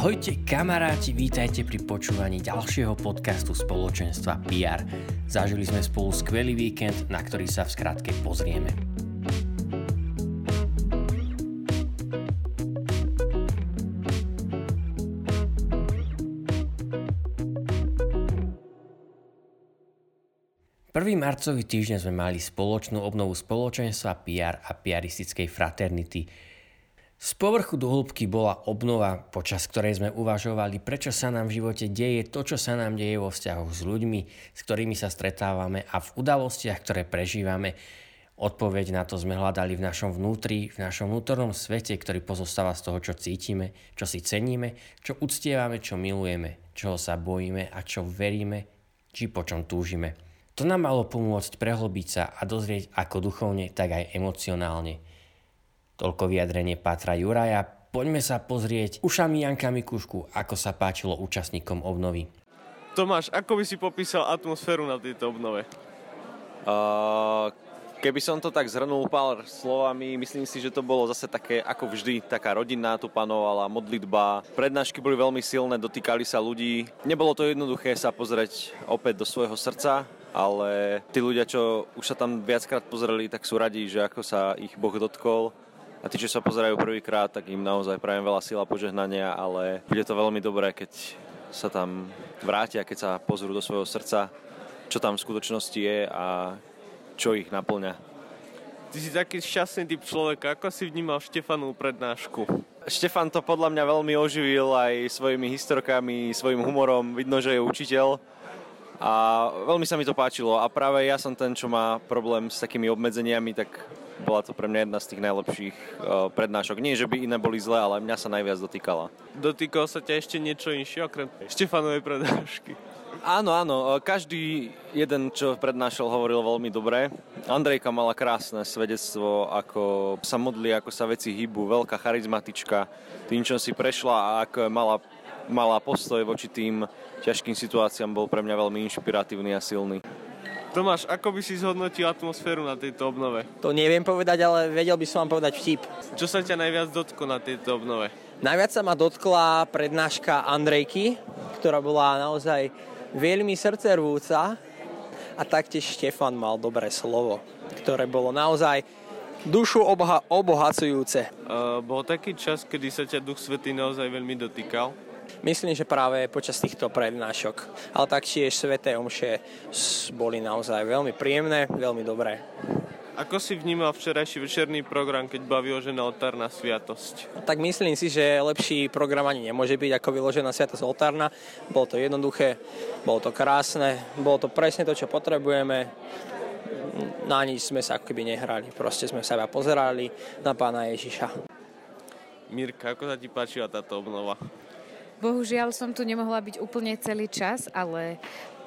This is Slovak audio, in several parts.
Ahojte kamaráti, vítajte pri počúvaní ďalšieho podcastu spoločenstva PR. Zažili sme spolu skvelý víkend, na ktorý sa v skratke pozrieme. Prvý marcový týždeň sme mali spoločnú obnovu spoločenstva PR a PRistickej fraternity – z povrchu do hĺbky bola obnova, počas ktorej sme uvažovali, prečo sa nám v živote deje to, čo sa nám deje vo vzťahoch s ľuďmi, s ktorými sa stretávame a v udalostiach, ktoré prežívame. Odpoveď na to sme hľadali v našom vnútri, v našom vnútornom svete, ktorý pozostáva z toho, čo cítime, čo si ceníme, čo uctievame, čo milujeme, čoho sa bojíme a čo veríme, či po čom túžime. To nám malo pomôcť prehlbiť sa a dozrieť ako duchovne, tak aj emocionálne. Toľko vyjadrenie Pátra Juraja. Poďme sa pozrieť ušami Janka Mikušku, ako sa páčilo účastníkom obnovy. Tomáš, ako by si popísal atmosféru na tejto obnove? Uh, keby som to tak zhrnul pár slovami, myslím si, že to bolo zase také, ako vždy, taká rodinná tu panovala, modlitba. Prednášky boli veľmi silné, dotýkali sa ľudí. Nebolo to jednoduché sa pozrieť opäť do svojho srdca, ale tí ľudia, čo už sa tam viackrát pozreli, tak sú radi, že ako sa ich Boh dotkol a tí, čo sa pozerajú prvýkrát, tak im naozaj prajem veľa sila požehnania, ale bude to veľmi dobré, keď sa tam vrátia, keď sa pozrú do svojho srdca, čo tam v skutočnosti je a čo ich naplňa. Ty si taký šťastný typ človeka. Ako si vnímal Štefanovú prednášku? Štefan to podľa mňa veľmi oživil aj svojimi historkami, svojim humorom. Vidno, že je učiteľ. A veľmi sa mi to páčilo. A práve ja som ten, čo má problém s takými obmedzeniami, tak bola to pre mňa jedna z tých najlepších uh, prednášok. Nie, že by iné boli zlé, ale mňa sa najviac dotýkala. Dotýkal sa ťa ešte niečo inšie, okrem Štefanovej prednášky? Áno, áno, e, každý jeden, čo prednášal, hovoril veľmi dobre. Andrejka mala krásne svedectvo, ako sa modlí, ako sa veci hýbu, veľká charizmatička, tým, čo si prešla a ako mala, mala postoj voči tým ťažkým situáciám, bol pre mňa veľmi inšpiratívny a silný. Tomáš, ako by si zhodnotil atmosféru na tejto obnove? To neviem povedať, ale vedel by som vám povedať vtip. Čo sa ťa najviac dotklo na tejto obnove? Najviac sa ma dotkla prednáška Andrejky, ktorá bola naozaj veľmi srdcervúca a taktiež Štefan mal dobré slovo, ktoré bolo naozaj dušu oboha- obohacujúce. Uh, bol taký čas, kedy sa ťa Duch Svetý naozaj veľmi dotýkal? Myslím, že práve počas týchto prednášok. Ale taktiež Sveté Omše boli naozaj veľmi príjemné, veľmi dobré. Ako si vnímal včerajší večerný program, keď baví ožená oltárna sviatosť? Tak myslím si, že lepší program ani nemôže byť ako vyložená sviatosť oltárna. Bolo to jednoduché, bolo to krásne, bolo to presne to, čo potrebujeme. Na nič sme sa akoby nehrali, proste sme sa pozerali na pána Ježiša. Mirka, ako sa ti páčila táto obnova? Bohužiaľ som tu nemohla byť úplne celý čas, ale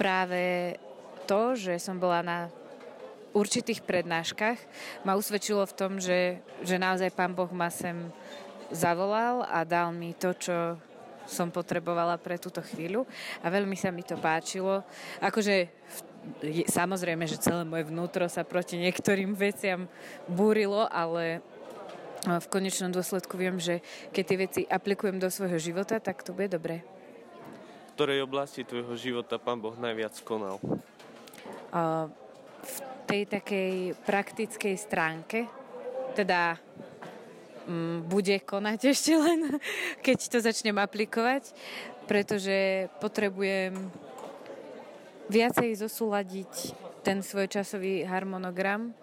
práve to, že som bola na určitých prednáškach, ma usvedčilo v tom, že, že naozaj Pán Boh ma sem zavolal a dal mi to, čo som potrebovala pre túto chvíľu a veľmi sa mi to páčilo. Akože samozrejme, že celé moje vnútro sa proti niektorým veciam búrilo, ale v konečnom dôsledku viem, že keď tie veci aplikujem do svojho života, tak to bude dobré. V ktorej oblasti tvojho života Pán Boh najviac konal? v tej takej praktickej stránke, teda mm, bude konať ešte len, keď to začnem aplikovať, pretože potrebujem viacej zosúľadiť ten svoj časový harmonogram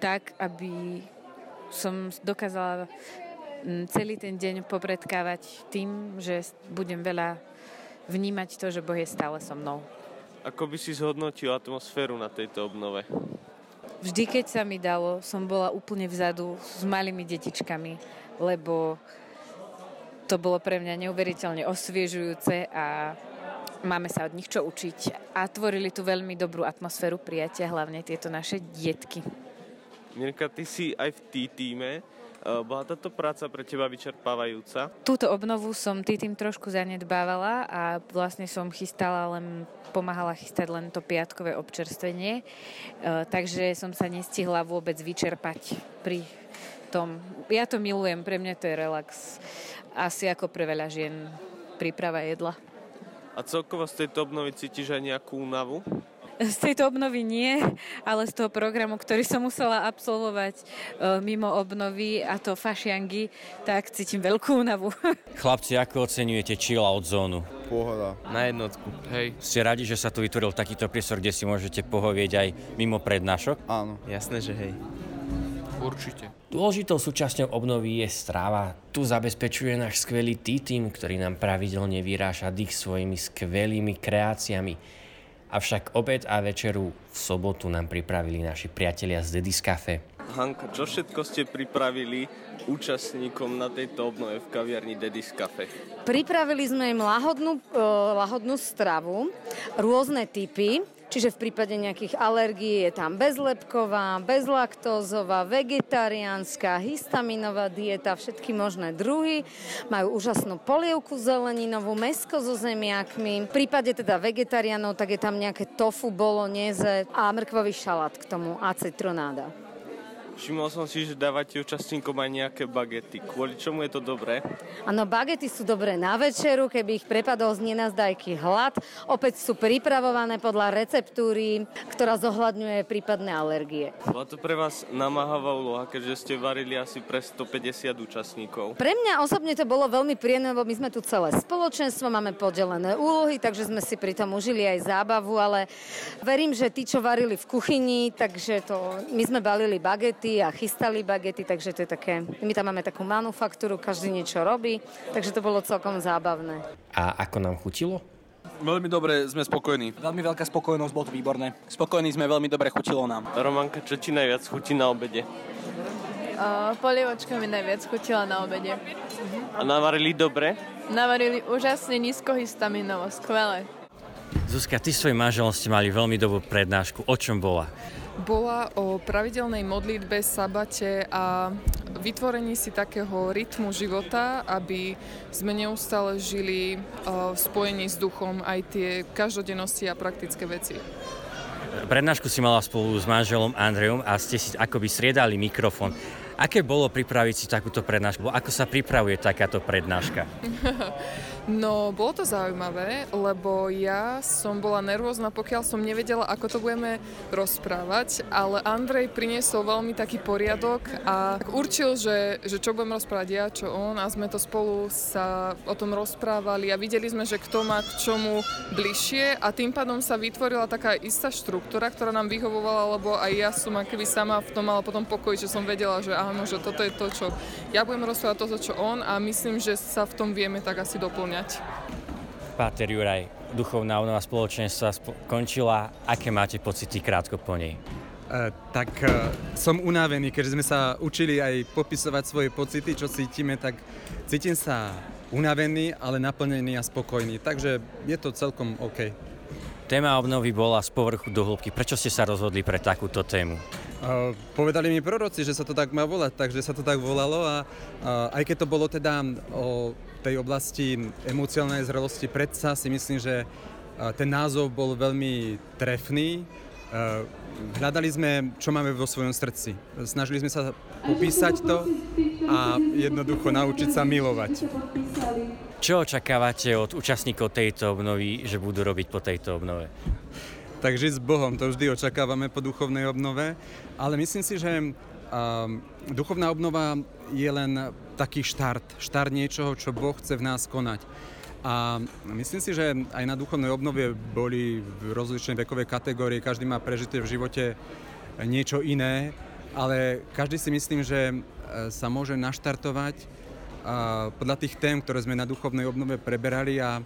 tak, aby som dokázala mm, celý ten deň popredkávať tým, že budem veľa vnímať to, že Boh je stále so mnou. Ako by si zhodnotil atmosféru na tejto obnove? Vždy, keď sa mi dalo, som bola úplne vzadu s malými detičkami, lebo to bolo pre mňa neuveriteľne osviežujúce a máme sa od nich čo učiť. A tvorili tu veľmi dobrú atmosféru prijatia, hlavne tieto naše dietky. Mirka, ty si aj v tý týme. E, bola táto práca pre teba vyčerpávajúca? Túto obnovu som tý tým trošku zanedbávala a vlastne som chystala len, pomáhala chystať len to piatkové občerstvenie, e, takže som sa nestihla vôbec vyčerpať pri tom. Ja to milujem, pre mňa to je relax. Asi ako pre veľa žien príprava jedla. A celkovo z tejto obnovy cítiš aj nejakú únavu? Z tejto obnovy nie, ale z toho programu, ktorý som musela absolvovať e, mimo obnovy, a to fašiangy, tak cítim veľkú únavu. Chlapci, ako oceňujete chill out zónu? Pohoda. Na jednotku. Hej, Ste radi, že sa tu vytvoril takýto priestor, kde si môžete pohovieť aj mimo prednášok? Áno. jasné, že hej. Určite. Dôležitou súčasťou obnovy je strava. Tu zabezpečuje náš skvelý tým, ktorý nám pravidelne vyráža dých svojimi skvelými kreáciami. Avšak obed a večeru v sobotu nám pripravili naši priatelia z Dedis Cafe. Hanka, čo všetko ste pripravili účastníkom na tejto obnove v kaviarni Dedis Cafe? Pripravili sme im lahodnú, e, lahodnú stravu, rôzne typy, čiže v prípade nejakých alergií je tam bezlepková, bezlaktózová, vegetariánska, histaminová dieta, všetky možné druhy. Majú úžasnú polievku zeleninovú, mesko so zemiakmi. V prípade teda vegetariánov, tak je tam nejaké tofu, bolognese a mrkvový šalát k tomu a citronáda. Všimol som si, že dávate účastníkom aj nejaké bagety. Kvôli čomu je to dobré? Áno, bagety sú dobré na večeru, keby ich prepadol z nenazdajky hlad. Opäť sú pripravované podľa receptúry, ktorá zohľadňuje prípadné alergie. Bola to pre vás namáhavá úloha, keďže ste varili asi pre 150 účastníkov. Pre mňa osobne to bolo veľmi príjemné, lebo my sme tu celé spoločenstvo, máme poddelené úlohy, takže sme si pri tom užili aj zábavu, ale verím, že tí, čo varili v kuchyni, takže to, my sme balili bagety a chystali bagety, takže to je také, my tam máme takú manufaktúru, každý niečo robí, takže to bolo celkom zábavné. A ako nám chutilo? Veľmi dobre, sme spokojní. Veľmi veľká spokojnosť, bolo to výborné. Spokojní sme, veľmi dobre chutilo nám. Romanka, čo ti najviac chutí na obede? Uh, polievočka mi najviac chutila na obede. A navarili dobre? Navarili úžasne nízkohistaminovo, skvelé. Zuzka, ty svojim manželom ste mali veľmi dobrú prednášku. O čom bola? Bola o pravidelnej modlitbe, sabate a vytvorení si takého rytmu života, aby sme neustále žili v spojení s duchom aj tie každodennosti a praktické veci. Prednášku si mala spolu s manželom Andrejom a ste si akoby striedali mikrofón. Aké bolo pripraviť si takúto prednášku? Ako sa pripravuje takáto prednáška? No, bolo to zaujímavé, lebo ja som bola nervózna, pokiaľ som nevedela, ako to budeme rozprávať, ale Andrej priniesol veľmi taký poriadok a určil, že, že čo budem rozprávať ja, čo on a sme to spolu sa o tom rozprávali a videli sme, že kto má k čomu bližšie a tým pádom sa vytvorila taká istá štruktúra, ktorá nám vyhovovala, lebo aj ja som akoby sama v tom mala potom pokoj, že som vedela, že áno, že toto je to, čo ja budem rozprávať, toto, čo on a myslím, že sa v tom vieme tak asi doplňať. Páter Juraj, duchovná obnova spoločenstva končila. Aké máte pocity krátko po nej? Uh, tak uh, som unavený, keďže sme sa učili aj popisovať svoje pocity, čo cítime, tak cítim sa unavený, ale naplnený a spokojný. Takže je to celkom OK. Téma obnovy bola z povrchu do hĺbky. Prečo ste sa rozhodli pre takúto tému? Uh, povedali mi proroci, že sa to tak má volať, takže sa to tak volalo a uh, aj keď to bolo teda o tej oblasti emocionálnej zrelosti predsa si myslím, že ten názov bol veľmi trefný. Hľadali sme, čo máme vo svojom srdci. Snažili sme sa popísať to a jednoducho naučiť sa milovať. Čo očakávate od účastníkov tejto obnovy, že budú robiť po tejto obnove? Tak žiť s Bohom, to vždy očakávame po duchovnej obnove, ale myslím si, že um, duchovná obnova je len taký štart, štart niečoho, čo Boh chce v nás konať. A myslím si, že aj na duchovnej obnove boli rozličné vekové kategórie, každý má prežité v živote niečo iné, ale každý si myslím, že e, sa môže naštartovať podľa tých tém, ktoré sme na duchovnej obnove preberali a,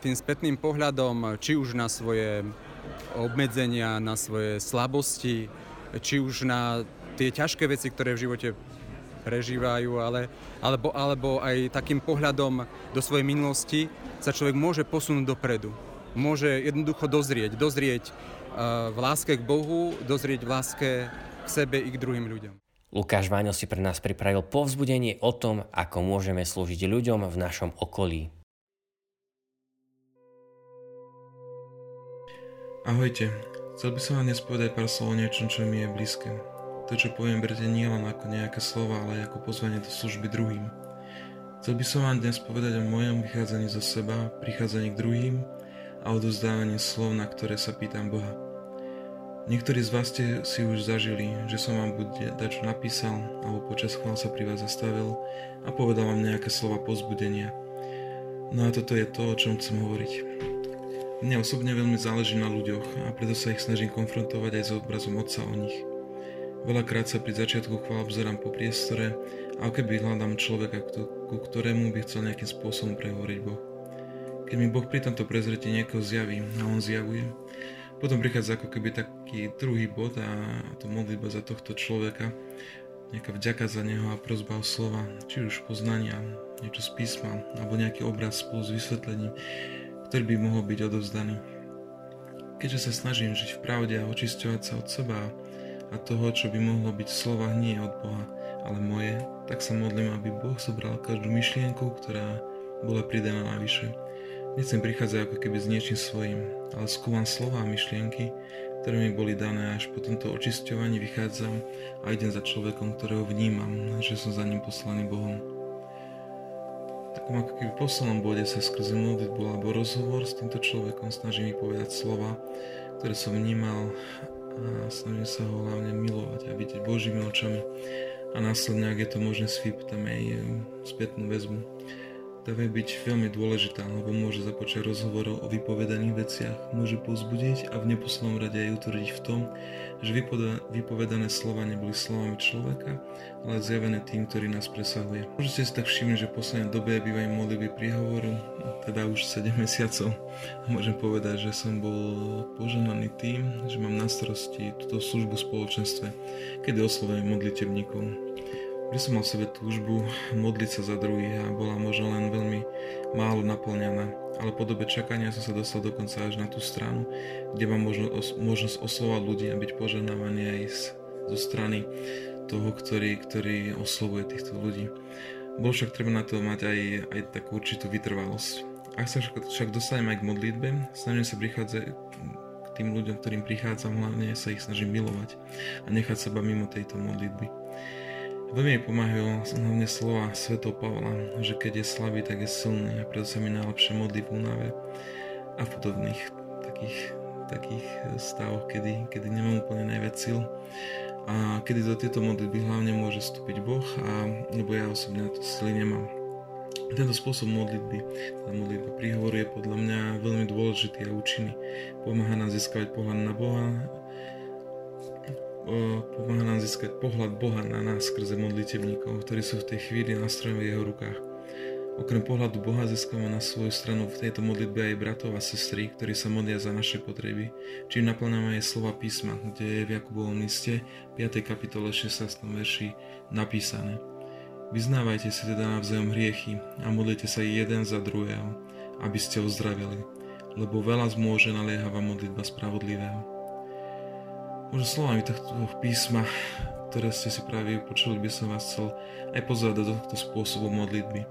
tým spätným pohľadom, či už na svoje obmedzenia, na svoje slabosti, či už na tie ťažké veci, ktoré v živote prežívajú, ale, alebo, alebo aj takým pohľadom do svojej minulosti sa človek môže posunúť dopredu. Môže jednoducho dozrieť. Dozrieť uh, v láske k Bohu, dozrieť v láske k sebe i k druhým ľuďom. Lukáš Váňo si pre nás pripravil povzbudenie o tom, ako môžeme slúžiť ľuďom v našom okolí. Ahojte, chcel by som vám dnes povedať pár slov o niečom, čo mi je blízke. To, čo poviem, berte nielen ako nejaké slova, ale ako pozvanie do služby druhým. Chcel by som vám dnes povedať o mojom vychádzaní zo seba, prichádzaní k druhým a odozdávaní slov, na ktoré sa pýtam Boha. Niektorí z vás ste si už zažili, že som vám buď dačo napísal, alebo počas chvál sa pri vás zastavil a povedal vám nejaké slova pozbudenia. No a toto je to, o čom chcem hovoriť. Mne osobne veľmi záleží na ľuďoch a preto sa ich snažím konfrontovať aj s obrazom Otca o nich. Veľakrát sa pri začiatku chvál obzerám po priestore a keby hľadám človeka, ku ktorému by chcel nejakým spôsobom prehovoriť Boh. Keď mi Boh pri tomto prezretí niekoho zjaví a on zjavuje, potom prichádza ako keby taký druhý bod a to modlitba za tohto človeka, nejaká vďaka za neho a prozba o slova, či už poznania, niečo z písma, alebo nejaký obraz spolu s vysvetlením, ktorý by mohol byť odovzdaný. Keďže sa snažím žiť v pravde a očisťovať sa od seba toho, čo by mohlo byť v slovách nie od Boha, ale moje, tak sa modlím, aby Boh zobral každú myšlienku, ktorá bola pridaná navyše. Nechcem prichádzať ako keby s niečím svojim, ale skúvam slova a myšlienky, ktoré mi boli dané až po tomto očisťovaní vychádzam a idem za človekom, ktorého vnímam, že som za ním poslaný Bohom. Takom ako keby poslednom bode sa skrze modlitbu alebo rozhovor s týmto človekom snažím povedať slova, ktoré som vnímal a snažím sa ho hlavne milovať a vidieť Božími očami. A následne, ak je to možné, tam aj eh, spätnú väzbu táva byť veľmi dôležitá, lebo môže započať rozhovor o vypovedaných veciach, môže pozbudiť a v neposlednom rade aj utvrdiť v tom, že vypovedané slova neboli slovami človeka, ale zjavené tým, ktorý nás presahuje. Môžete si tak všimnúť, že v poslednej dobe bývajú modlitby príhovoru, teda už 7 mesiacov. A môžem povedať, že som bol poženaný tým, že mám na starosti túto službu v spoločenstve, kedy oslovujem modlitebníkov že som mal v sebe túžbu modliť sa za druhých a bola možno len veľmi málo naplňaná. Ale po dobe čakania som sa dostal dokonca až na tú stranu, kde mám možno, os, možnosť oslovať ľudí a byť poženávaný aj z, zo strany toho, ktorý, ktorý oslovuje týchto ľudí. Bol však treba na to mať aj, aj takú určitú vytrvalosť. Ak sa však, však dostanem aj k modlitbe, snažím sa prichádzať k tým ľuďom, ktorým prichádzam, hlavne sa ich snažím milovať a nechať seba mimo tejto modlitby. Veľmi mi pomáhajú hlavne slova svetov Pavla, že keď je slabý, tak je silný a preto sa mi najlepšie modlí v únave a v podobných takých, takých stavoch, kedy, kedy nemám úplne najviac sil a kedy do tieto modlitby hlavne môže vstúpiť Boh a lebo ja osobne na to sily nemám. Tento spôsob modlitby, tá modlitba príhovoru je podľa mňa veľmi dôležitý a účinný. Pomáha nám získavať pohľad na Boha pomáha nám získať pohľad Boha na nás skrze modlitevníkov, ktorí sú v tej chvíli nástrojom v jeho rukách. Okrem pohľadu Boha získame na svoju stranu v tejto modlitbe aj bratov a sestry, ktorí sa modlia za naše potreby, čím naplňame aj slova písma, kde je v Jakubovom liste 5. kapitole 16. verši napísané. Vyznávajte si teda navzájom hriechy a modlite sa jeden za druhého, aby ste ozdravili, lebo veľa zmôže naliehavá modlitba spravodlivého. Možno slovami tohto písma, ktoré ste si práve počuli, by som vás chcel aj pozvať do tohto spôsobu modlitby,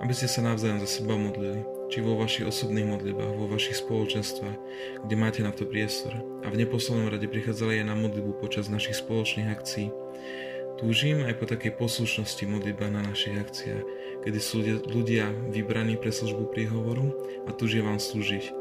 aby ste sa navzájom za seba modlili, či vo vašich osobných modlitbách, vo vašich spoločenstvách, kde máte na to priestor a v neposlednom rade prichádzali aj na modlitbu počas našich spoločných akcií. Túžim aj po takej poslušnosti modlitba na našich akciách, kedy sú ľudia vybraní pre službu príhovoru a túžia vám slúžiť.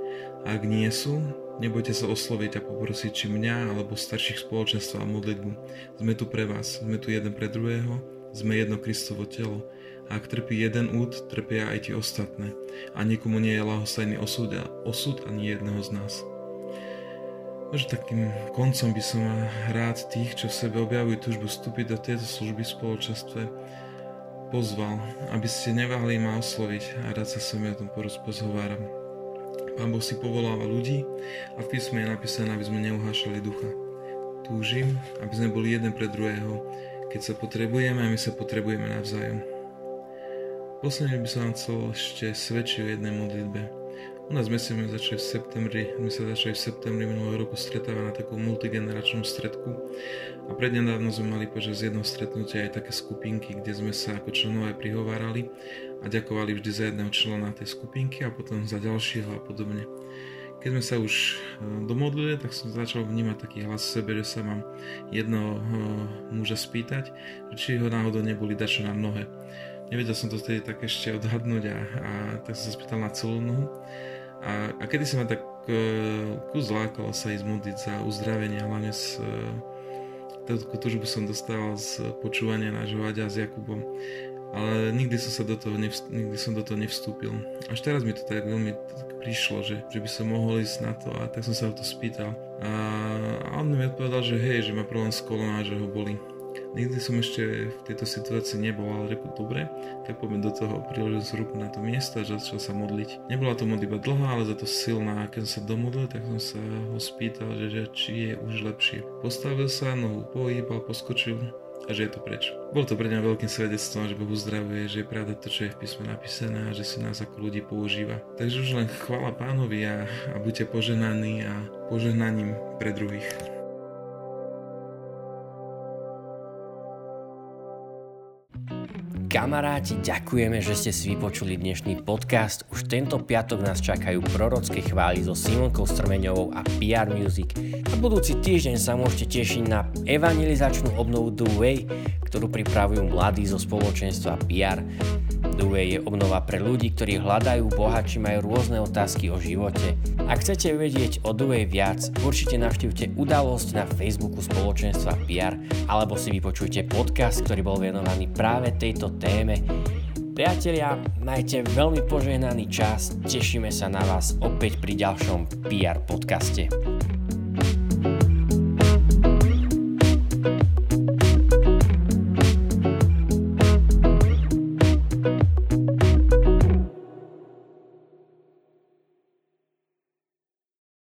Ak nie sú, Nebojte sa osloviť a poprosiť či mňa alebo starších spoločenstva a modlitbu. Sme tu pre vás, sme tu jeden pre druhého, sme jedno Kristovo telo. A ak trpí jeden úd, trpia aj tie ostatné. A nikomu nie je lahostajný osud, a osud ani jedného z nás. Možno takým koncom by som rád tých, čo v sebe objavujú túžbu vstúpiť do tejto služby v spoločenstve, pozval, aby ste neváhli ma osloviť a rád sa s vami o tom porozpohováram. Pán Boh si povoláva ľudí a v písme je napísané, aby sme neuhášali ducha. Túžim, aby sme boli jeden pre druhého, keď sa potrebujeme a my sa potrebujeme navzájom. Posledne by som vám chcel ešte svedčiť o jednej modlitbe. U nás sme sme začali v septembri, my sa začali v septembri minulého roku stretávať na takom multigeneračnom stredku a prednedávno sme mali počas jedného stretnutia aj také skupinky, kde sme sa ako členové prihovárali a ďakovali vždy za jedného člena tej skupinky a potom za ďalšieho a podobne. Keď sme sa už e, domodlili, tak som začal vnímať taký hlas v sebe, že sa mám jedného e, muža spýtať, či ho náhodou neboli dačo na nohe. Nevedel som to vtedy tak ešte odhadnúť a, a tak som sa spýtal na celú nohu. A, a kedy sa ma tak uh, kus lákalo sa ísť modliť za uzdravenie, hlavne uh, takú túžbu som dostával z počúvania nášho Aďa s Jakubom ale nikdy som sa do toho, nevst- nikdy som do toho nevstúpil. Až teraz mi to tak veľmi tak prišlo, že, že by som mohol ísť na to a tak som sa ho to spýtal. A, a on mi odpovedal, že hej, že má problém s kolonom a že ho boli. Nikdy som ešte v tejto situácii nebol, ale reku dobre, tak poďme do toho, priložil som ruku na to miesto a začal sa modliť. Nebola to modlitba dlhá, ale za to silná. A keď som sa domodlil, tak som sa ho spýtal, že, že či je už lepšie. Postavil sa, nohu pohýbal, poskočil a že je to preč. Bol to pre mňa veľkým svedectvom, že Boh uzdravuje, že je pravda to, čo je v písme napísané a že si nás ako ľudí používa. Takže už len chvala pánovi a, a buďte poženaní a požehnaním pre druhých. Kamaráti, ďakujeme, že ste si vypočuli dnešný podcast. Už tento piatok nás čakajú prorocké chvály so Simonkou Strmeňovou a PR Music. A budúci týždeň sa môžete tešiť na evangelizačnú obnovu The Way, ktorú pripravujú mladí zo spoločenstva PR. Way je obnova pre ľudí, ktorí hľadajú Boha, či majú rôzne otázky o živote. Ak chcete vedieť o Way viac, určite navštívte udalosť na Facebooku spoločenstva PR alebo si vypočujte podcast, ktorý bol venovaný práve tejto téme. Priatelia, majte veľmi požehnaný čas, tešíme sa na vás opäť pri ďalšom PR podcaste.